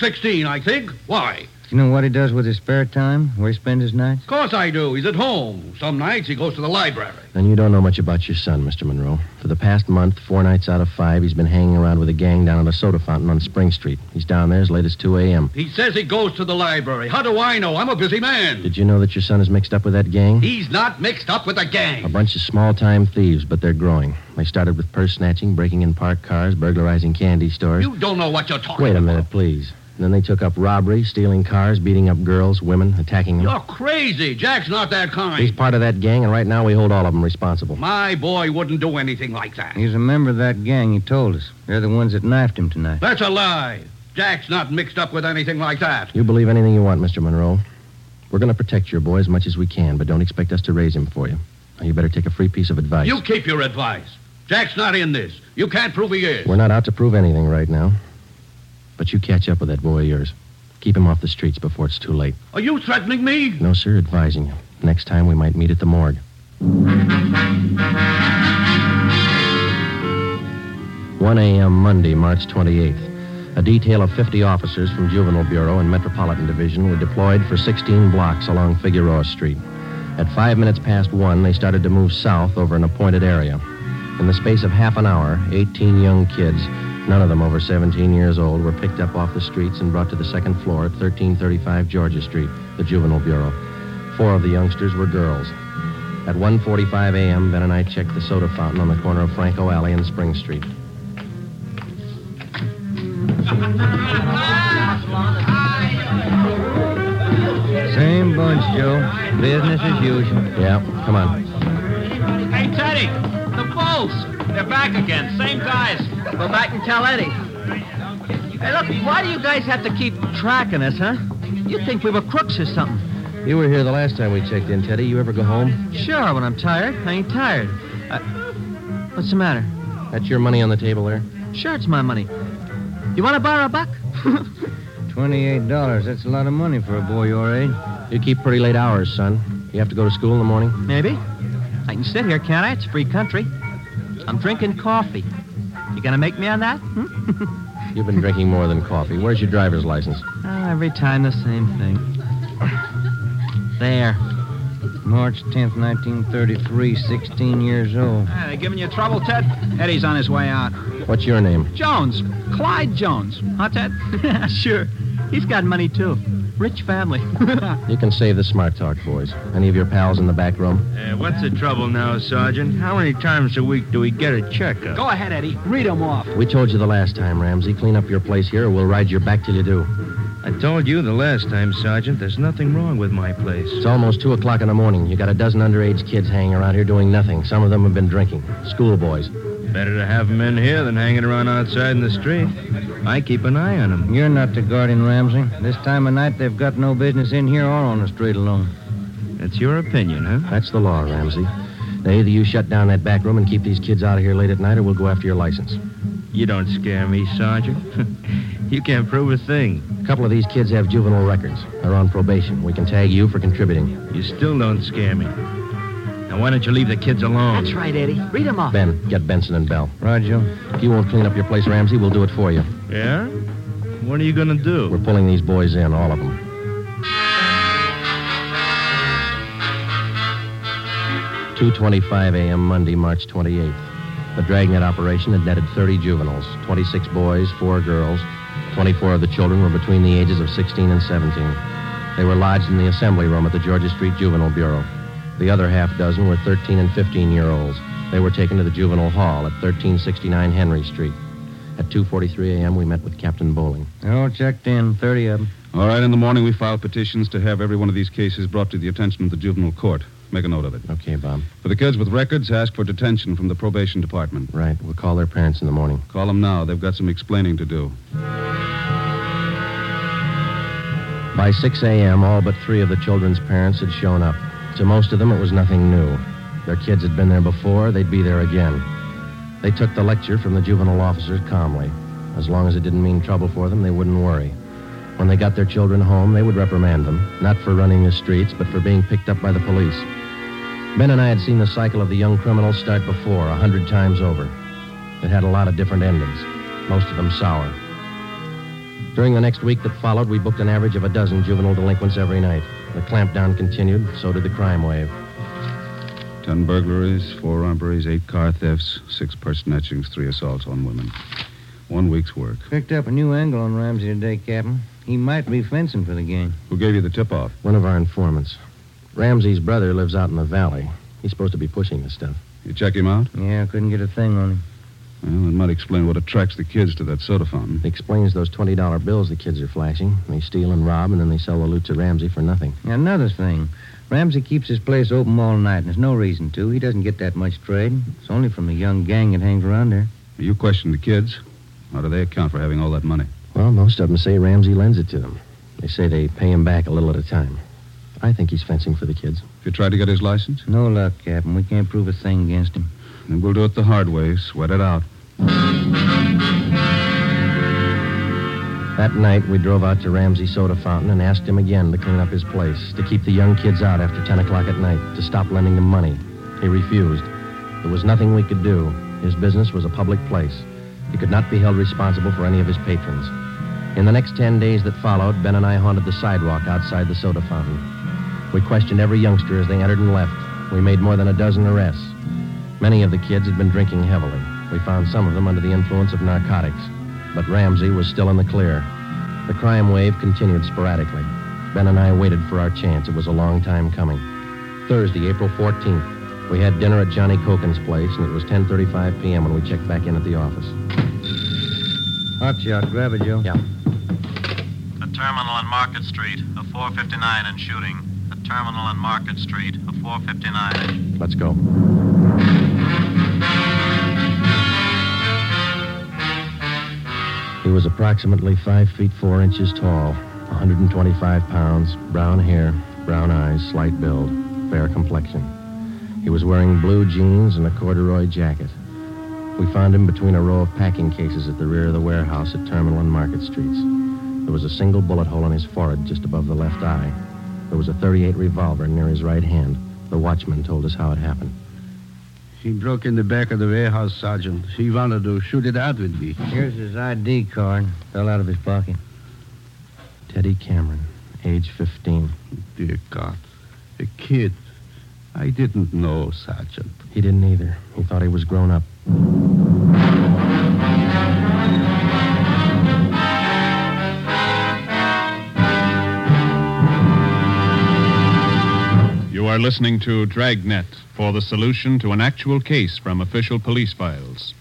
16, I think. Why? You know what he does with his spare time? Where he spends his nights? Of course I do. He's at home. Some nights he goes to the library. Then you don't know much about your son, Mr. Monroe. For the past month, four nights out of five, he's been hanging around with a gang down at a soda fountain on Spring Street. He's down there as late as 2 a.m. He says he goes to the library. How do I know? I'm a busy man. Did you know that your son is mixed up with that gang? He's not mixed up with a gang. A bunch of small-time thieves, but they're growing. They started with purse snatching, breaking in parked cars, burglarizing candy stores. You don't know what you're talking about. Wait a about. minute, please. And then they took up robbery, stealing cars, beating up girls, women, attacking them. You're crazy. Jack's not that kind. He's part of that gang, and right now we hold all of them responsible. My boy wouldn't do anything like that. He's a member of that gang, he told us. They're the ones that knifed him tonight. That's a lie. Jack's not mixed up with anything like that. You believe anything you want, Mr. Monroe. We're going to protect your boy as much as we can, but don't expect us to raise him for you. Now, you better take a free piece of advice. You keep your advice. Jack's not in this. You can't prove he is. We're not out to prove anything right now. But you catch up with that boy of yours. Keep him off the streets before it's too late. Are you threatening me? No, sir, advising you. Next time we might meet at the morgue. 1 a.m. Monday, March 28th. A detail of 50 officers from Juvenile Bureau and Metropolitan Division were deployed for 16 blocks along Figueroa Street. At five minutes past one, they started to move south over an appointed area. In the space of half an hour, 18 young kids, none of them over 17 years old, were picked up off the streets and brought to the second floor at 1335 Georgia Street, the Juvenile Bureau. Four of the youngsters were girls. At 1.45 a.m., Ben and I checked the soda fountain on the corner of Franco Alley and Spring Street. Same bunch, Joe. Business as usual. Yeah, come on. Hey, Teddy, the Bulls. They're back again. Same guys. Go back and tell Eddie. Hey, look, why do you guys have to keep tracking us, huh? You'd think we were crooks or something. You were here the last time we checked in, Teddy. You ever go home? Sure, when I'm tired. I ain't tired. Uh, what's the matter? That's your money on the table there? Sure, it's my money. You want to borrow a buck? $28. That's a lot of money for a boy your age. You keep pretty late hours, son. You have to go to school in the morning? Maybe. I can sit here, can't I? It's free country. I'm drinking coffee. You gonna make me on that? Hmm? You've been drinking more than coffee. Where's your driver's license? Oh, every time the same thing. There. March 10th, 1933, 16 years old. Hey, they giving you trouble, Ted? Eddie's on his way out. What's your name? Jones. Clyde Jones. Huh, Ted? sure. He's got money, too. Rich family. You can save the smart talk, boys. Any of your pals in the back room? Uh, what's the trouble now, Sergeant? How many times a week do we get a checkup? Go ahead, Eddie. Read them off. We told you the last time, Ramsey. Clean up your place here, or we'll ride your back till you do. I told you the last time, Sergeant, there's nothing wrong with my place. It's almost 2 o'clock in the morning. You got a dozen underage kids hanging around here doing nothing. Some of them have been drinking. Schoolboys. Better to have 'em in here than hanging around outside in the street. I keep an eye on them. You're not the guardian, Ramsey. This time of night, they've got no business in here or on the street alone. That's your opinion, huh? That's the law, Ramsey. Now, either you shut down that back room and keep these kids out of here late at night, or we'll go after your license. You don't scare me, Sergeant. you can't prove a thing. A couple of these kids have juvenile records. They're on probation. We can tag you for contributing. You still don't scare me. Now, why don't you leave the kids alone? That's right, Eddie. Read them off. Ben, get Benson and Bell. Roger. If you won't clean up your place, Ramsey, we'll do it for you. Yeah? What are you going to do? We're pulling these boys in, all of them. 2.25 a.m. Monday, March 28th. The dragnet operation had netted 30 juveniles, 26 boys, 4 girls. 24 of the children were between the ages of 16 and 17. They were lodged in the assembly room at the Georgia Street Juvenile Bureau. The other half dozen were 13 and 15 year olds. They were taken to the juvenile hall at 1369 Henry Street. At 2.43 a.m., we met with Captain Bowling. All checked in, 30 of them. All right, in the morning we file petitions to have every one of these cases brought to the attention of the juvenile court. Make a note of it. Okay, Bob. For the kids with records, ask for detention from the probation department. Right. We'll call their parents in the morning. Call them now. They've got some explaining to do. By 6 a.m., all but three of the children's parents had shown up. To most of them, it was nothing new. Their kids had been there before, they'd be there again. They took the lecture from the juvenile officers calmly. As long as it didn't mean trouble for them, they wouldn't worry. When they got their children home, they would reprimand them, not for running the streets, but for being picked up by the police. Ben and I had seen the cycle of the young criminals start before, a hundred times over. It had a lot of different endings, most of them sour. During the next week that followed, we booked an average of a dozen juvenile delinquents every night. The clampdown continued, so did the crime wave. Ten burglaries, four robberies, eight car thefts, six purse snatchings, three assaults on women. One week's work. Picked up a new angle on Ramsey today, Captain. He might be fencing for the gang. Who gave you the tip off? One of our informants. Ramsey's brother lives out in the valley. He's supposed to be pushing this stuff. You check him out? Yeah, couldn't get a thing on him. Well, that might explain what attracts the kids to that soda fountain. It explains those $20 bills the kids are flashing. They steal and rob, and then they sell the loot to Ramsey for nothing. Another thing. Ramsey keeps his place open all night, and there's no reason to. He doesn't get that much trade. It's only from the young gang that hangs around there. You questioned the kids. How do they account for having all that money? Well, most of them say Ramsey lends it to them. They say they pay him back a little at a time. I think he's fencing for the kids. If you tried to get his license? No luck, Captain. We can't prove a thing against him. Then we'll do it the hard way. Sweat it out. That night, we drove out to Ramsey Soda Fountain and asked him again to clean up his place, to keep the young kids out after 10 o'clock at night, to stop lending them money. He refused. There was nothing we could do. His business was a public place. He could not be held responsible for any of his patrons. In the next 10 days that followed, Ben and I haunted the sidewalk outside the soda fountain. We questioned every youngster as they entered and left. We made more than a dozen arrests. Many of the kids had been drinking heavily. We found some of them under the influence of narcotics. But Ramsey was still in the clear. The crime wave continued sporadically. Ben and I waited for our chance. It was a long time coming. Thursday, April 14th, we had dinner at Johnny Cokin's place, and it was 10.35 p.m. when we checked back in at the office. Hot shot. Grab it, Joe. Yeah. The terminal on Market Street, a 459 and shooting. The terminal on Market Street, a 459. Let's go. He was approximately five feet four inches tall, 125 pounds, brown hair, brown eyes, slight build, fair complexion. He was wearing blue jeans and a corduroy jacket. We found him between a row of packing cases at the rear of the warehouse at Terminal and Market Streets. There was a single bullet hole in his forehead just above the left eye. There was a 38 revolver near his right hand. The watchman told us how it happened. He broke in the back of the warehouse, Sergeant. He wanted to shoot it out with me. Here's his ID card. Fell out of his pocket. Teddy Cameron, age 15. Dear God. A kid. I didn't know, Sergeant. He didn't either. He thought he was grown up. Are listening to Dragnet for the solution to an actual case from official police files.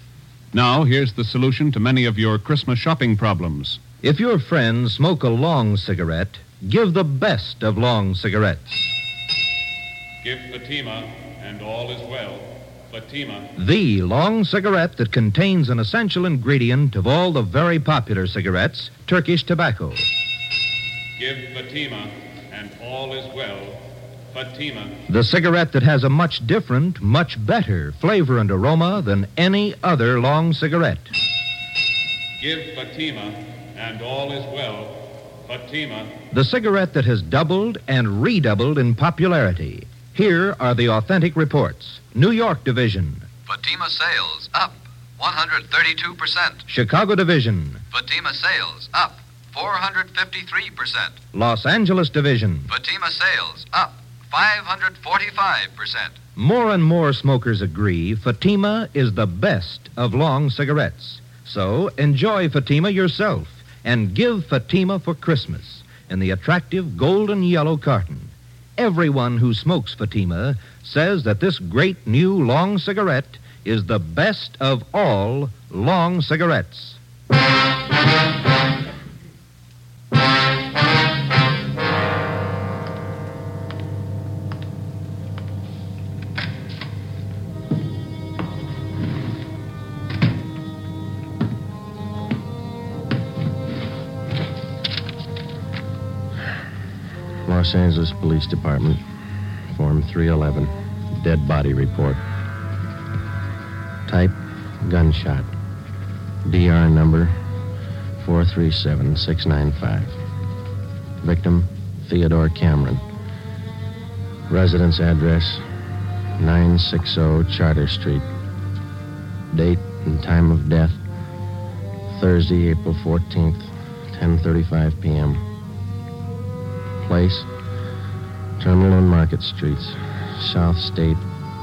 Now, here's the solution to many of your Christmas shopping problems. If your friends smoke a long cigarette, give the best of long cigarettes. Give Fatima, and all is well. Fatima. The long cigarette that contains an essential ingredient of all the very popular cigarettes, Turkish tobacco. Give Fatima, and all is well. Fatima. The cigarette that has a much different, much better flavor and aroma than any other long cigarette. Give Fatima, and all is well. Fatima. The cigarette that has doubled and redoubled in popularity. Here are the authentic reports. New York Division, Fatima sales up 132%. Chicago Division, Fatima sales up 453%. Los Angeles Division. Fatima sales up 545%. More and more smokers agree Fatima is the best of long cigarettes. So enjoy Fatima yourself and give Fatima for Christmas in the attractive golden yellow carton. Everyone who smokes Fatima says that this great new long cigarette is the best of all long cigarettes. Los Angeles Police Department, Form 311, dead body report. Type gunshot. DR number 437695. Victim Theodore Cameron. Residence address 960 Charter Street. Date and time of death Thursday, April 14th, 10:35 p.m. Place Terminal and Market Streets, South State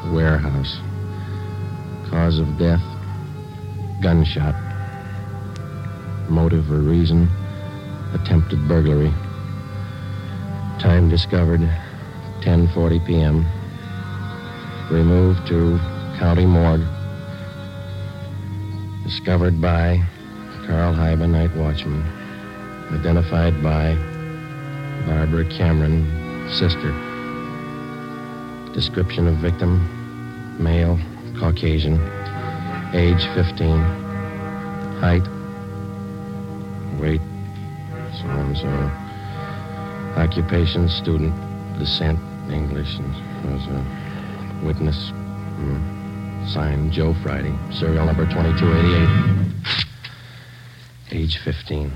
Warehouse. Cause of death gunshot. Motive or reason attempted burglary. Time discovered 10:40 p.m. Removed to county morgue. Discovered by Carl Hyba, night watchman. Identified by Barbara Cameron, sister. Description of victim male, Caucasian, age 15, height, weight, so and so. on. Occupation, student, descent, English, and was a witness. Hmm. Signed Joe Friday, serial number 2288. Age 15.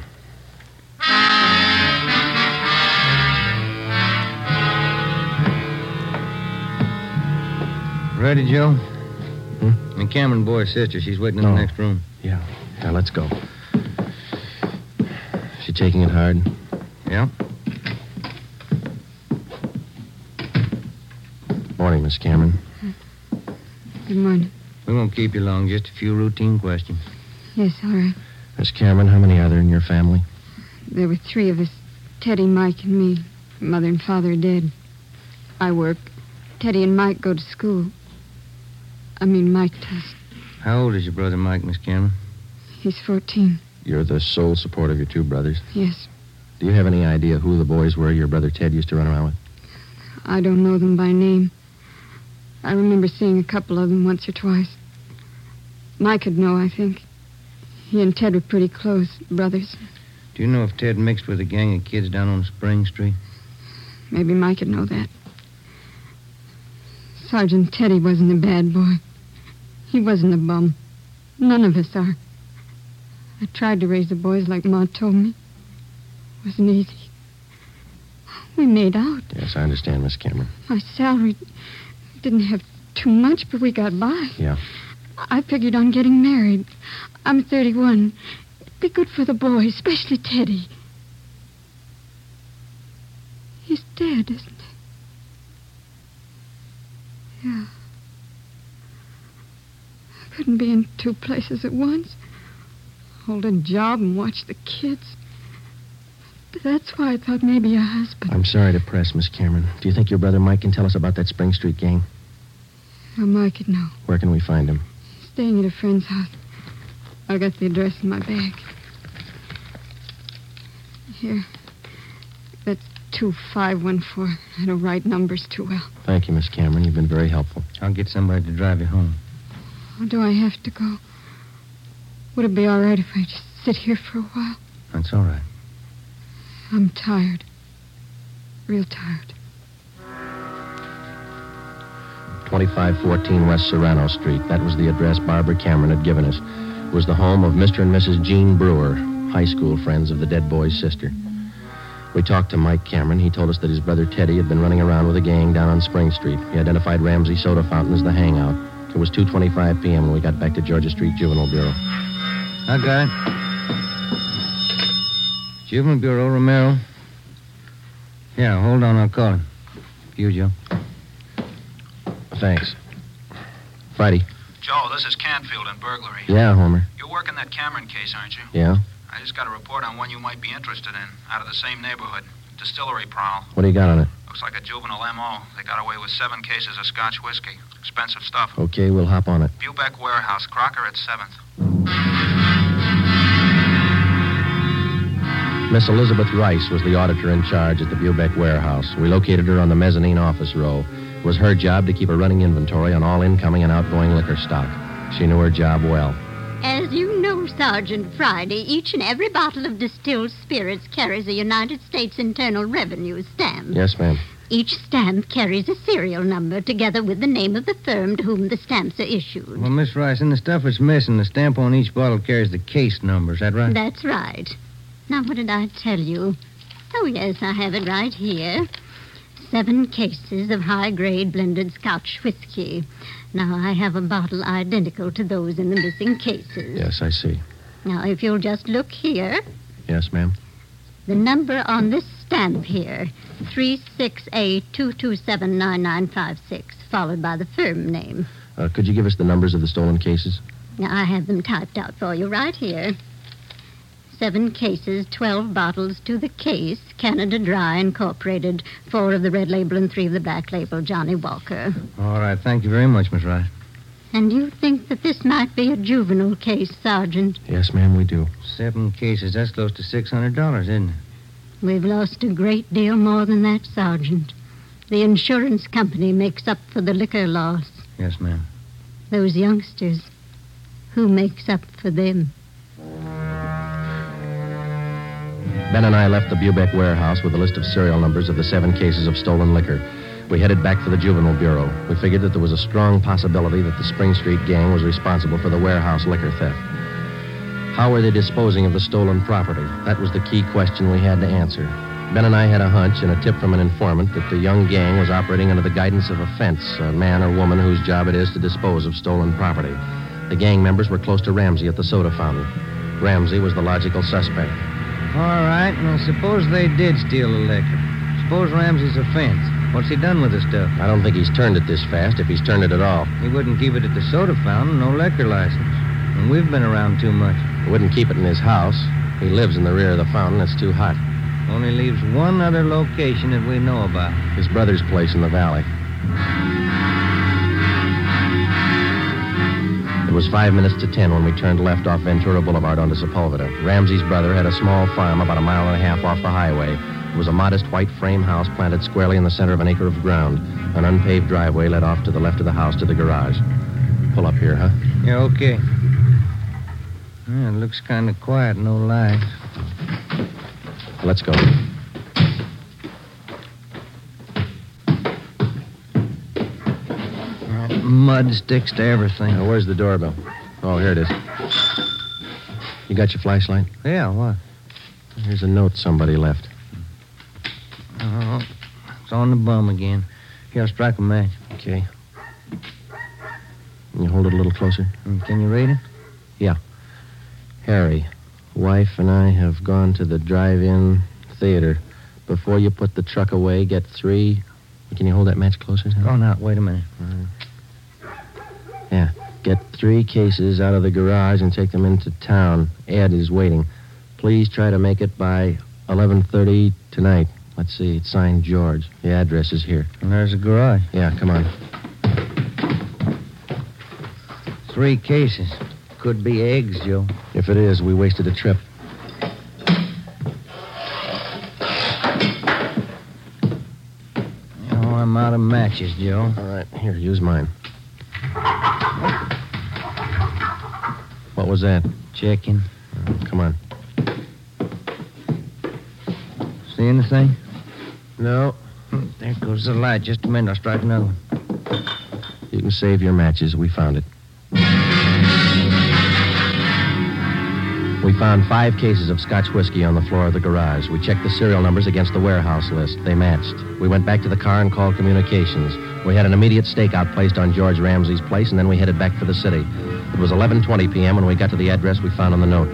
Ready, Joe? Hmm? And Cameron boy's sister. She's waiting in No. the next room. Yeah. Yeah, let's go. She taking it hard? Yeah. Morning, Miss Cameron. Good morning. We won't keep you long. Just a few routine questions. Yes, all right. Miss Cameron, how many are there in your family? There were three of us Teddy, Mike, and me. Mother and father are dead. I work. Teddy and Mike go to school. I mean, Mike does. How old is your brother Mike, Miss Cameron? He's 14. You're the sole support of your two brothers. Yes. Do you have any idea who the boys were your brother Ted used to run around with? I don't know them by name. I remember seeing a couple of them once or twice. Mike would know, I think. He and Ted were pretty close, brothers. Do you know if Ted mixed with a gang of kids down on Spring Street? Maybe Mike would know that. Sergeant Teddy wasn't a bad boy. He wasn't a bum. None of us are. I tried to raise the boys like Ma told me. It wasn't easy. We made out. Yes, I understand, Miss Cameron. My salary didn't have too much, but we got by. Yeah. I figured on getting married. I'm 31. It'd be good for the boys, especially Teddy. He's dead, isn't he? Yeah. I couldn't be in two places at once. Hold a job and watch the kids. But that's why I thought maybe a husband. I'm sorry to press, Miss Cameron. Do you think your brother Mike can tell us about that Spring Street gang? Well, Mike could know. Where can we find him? Staying at a friend's house. I got the address in my bag. Here. That's 2514. I don't write numbers too well. Thank you, Miss Cameron. You've been very helpful. I'll get somebody to drive you home. Or do I have to go? Would it be all right if I just sit here for a while? That's all right. I'm tired. Real tired. 2514 West Serrano Street. That was the address Barbara Cameron had given us. It was the home of Mr. and Mrs. Jean Brewer, high school friends of the dead boy's sister. We talked to Mike Cameron. He told us that his brother Teddy had been running around with a gang down on Spring Street. He identified Ramsey Soda Fountain as the hangout. It was 2.25 p.m. when we got back to Georgia Street Juvenile Bureau. I got it. Juvenile Bureau, Romero. Yeah, hold on, I'll call him. You, Joe. Thanks. Friday. Joe, this is Canfield in burglary. Yeah, Homer. You're working that Cameron case, aren't you? Yeah? I just got a report on one you might be interested in, out of the same neighborhood. Distillery prowl. What do you got on it? Looks like a juvenile M.O. They got away with seven cases of Scotch whiskey. Expensive stuff. Okay, we'll hop on it. Bubeck Warehouse, Crocker at 7th. Miss Elizabeth Rice was the auditor in charge at the Bubeck warehouse. We located her on the mezzanine office row. It was her job to keep a running inventory on all incoming and outgoing liquor stock. She knew her job well. As you know, Sergeant Friday, each and every bottle of distilled spirits carries a United States Internal Revenue stamp. Yes, ma'am. Each stamp carries a serial number together with the name of the firm to whom the stamps are issued. Well, Miss Rice, in the stuff that's missing, the stamp on each bottle carries the case number. Is that right? That's right. Now, what did I tell you? Oh, yes, I have it right here. Seven cases of high grade blended Scotch whiskey. Now, I have a bottle identical to those in the missing cases. Yes, I see. Now, if you'll just look here, Yes, ma'am. the number on this stamp here 36A2279956, followed by the firm name. Uh, could you give us the numbers of the stolen cases? Now, I have them typed out for you right here. Seven cases, 12 bottles to the case, Canada Dry Incorporated, four of the red label and three of the black label, Johnnie Walker. All right, thank you very much, Miss Rice. And you think that this might be a juvenile case, Sergeant? Yes, ma'am, we do. Seven cases. That's close to $600, isn't it? We've lost a great deal more than that, Sergeant. The insurance company makes up for the liquor loss. Yes, ma'am. Those youngsters, who makes up for them? Ben and I left the Bubeck warehouse with a list of serial numbers of the seven cases of stolen liquor. We headed back for the Juvenile Bureau. We figured that there was a strong possibility that the Spring Street gang was responsible for the warehouse liquor theft. How were they disposing of the stolen property? That was the key question we had to answer. Ben and I had a hunch and a tip from an informant that the young gang was operating under the guidance of a fence, a man or woman whose job it is to dispose of stolen property. The gang members were close to Ramsey at the soda fountain. Ramsey was the logical suspect. All right, now suppose they did steal the liquor. Suppose Ramsey's a fence. What's he done with the stuff? I don't think he's turned it this fast, if he's turned it at all. He wouldn't keep it at the soda fountain, no liquor license. And we've been around too much. He wouldn't keep it in his house. He lives in the rear of the fountain. It's too hot. Only leaves one other location that we know about. His brother's place in the valley. It was five minutes to ten when we turned left off Ventura Boulevard onto Sepulveda. Ramsey's brother had a small farm about a mile and a half off the highway. It was a modest white frame house planted squarely in the center of an acre of ground. An unpaved driveway led off to the left of the house to the garage. Pull up here, huh? Yeah, okay. Yeah, it looks kind of quiet, no lights. Let's go. Mud sticks to everything. Now, where's the doorbell? Oh, here it is. You got your flashlight? Yeah, what? Here's a note somebody left. Oh, it's on the bum again. Here, I'll strike a match. Okay. Can you hold it a little closer? Mm, Can you read it? Yeah. Harry, wife and I have gone to the drive-in theater. Before you put the truck away, get three. Can you hold that match closer? Oh, now, wait a minute. Yeah. Get three cases out of the garage and take them into town. Ed is waiting. Please try to make it by 11:30 tonight. Let's see. It's signed George. The address is here. And there's the garage. Yeah, come on. Three cases. Could be eggs, Joe. If it is, we wasted a trip. Oh, I'm out of matches, Joe. All right, here, use mine. What was that? Checking. Oh, come on. See anything? No. There goes the light. Just a minute. I'll strike another one. You can save your matches. We found it. We found five cases of Scotch whiskey on the floor of the garage. We checked the serial numbers against the warehouse list. They matched. We went back to the car and called communications. We had an immediate stakeout placed on George Ramsey's place, and then we headed back for the city. It was 11:20 p.m. when we got to the address we found on the note.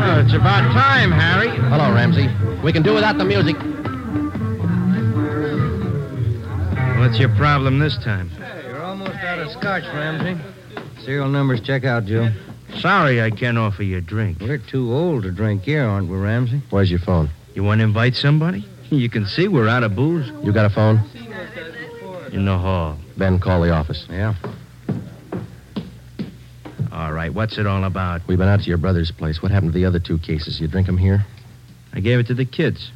Oh, it's about time, Harry. Hello, Ramsey. We can do without the music. What's your problem this time? You're almost out of scotch, Ramsey. Serial numbers check out, Joe. Sorry I can't offer you a drink. We're too old to drink here, aren't we, Ramsey? Where's your phone? You want to invite somebody? You can see we're out of booze. You got a phone? In the hall. Ben, call the office. Yeah. All right, what's it all about? We've been out to your brother's place. What happened to the other two cases? You drink them here? I gave it to the kids.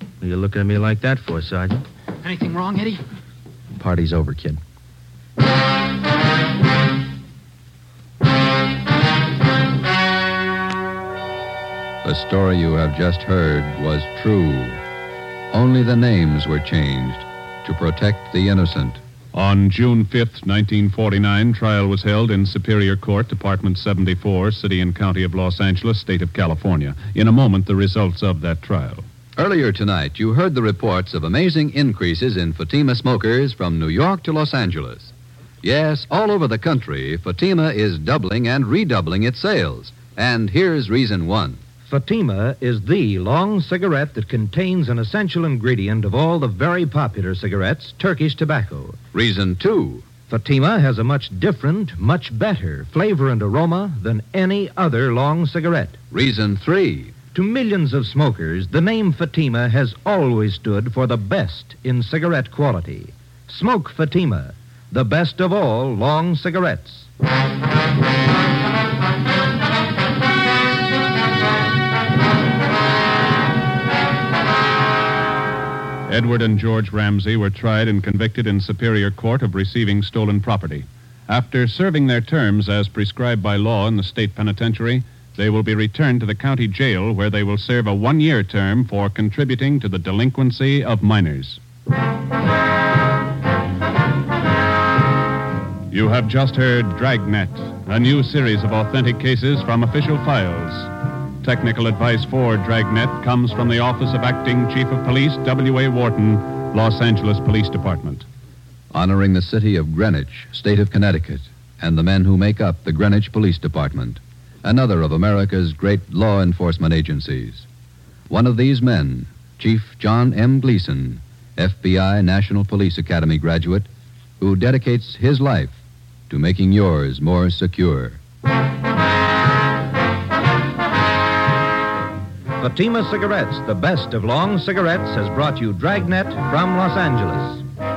What are you looking at me like that for, Sergeant? Anything wrong, Eddie? Party's over, kid. The story you have just heard was true. Only the names were changed to protect the innocent. On June 5th, 1949, trial was held in Superior Court, Department 74, City and County of Los Angeles, State of California. In a moment, the results of that trial. Earlier tonight, you heard the reports of amazing increases in Fatima smokers from New York to Los Angeles. Yes, all over the country, Fatima is doubling and redoubling its sales. And here's reason one. Fatima is the long cigarette that contains an essential ingredient of all the very popular cigarettes, Turkish tobacco. Reason two. Fatima has a much different, much better flavor and aroma than any other long cigarette. Reason three. To millions of smokers, the name Fatima has always stood for the best in cigarette quality. Smoke Fatima, the best of all long cigarettes. Edward and George Ramsey were tried and convicted in Superior Court of receiving stolen property. After serving their terms as prescribed by law in the state penitentiary, they will be returned to the county jail where they will serve a one year term for contributing to the delinquency of minors. You have just heard Dragnet, a new series of authentic cases from official files. Technical advice for Dragnet comes from the Office of Acting Chief of Police W.A. Worton, Los Angeles Police Department. Honoring the city of Greenwich, state of Connecticut, and the men who make up the Greenwich Police Department, another of America's great law enforcement agencies. One of these men, Chief John M. Gleason, FBI National Police Academy graduate, who dedicates his life to making yours more secure. Fatima Cigarettes, the best of long cigarettes, has brought you Dragnet from Los Angeles.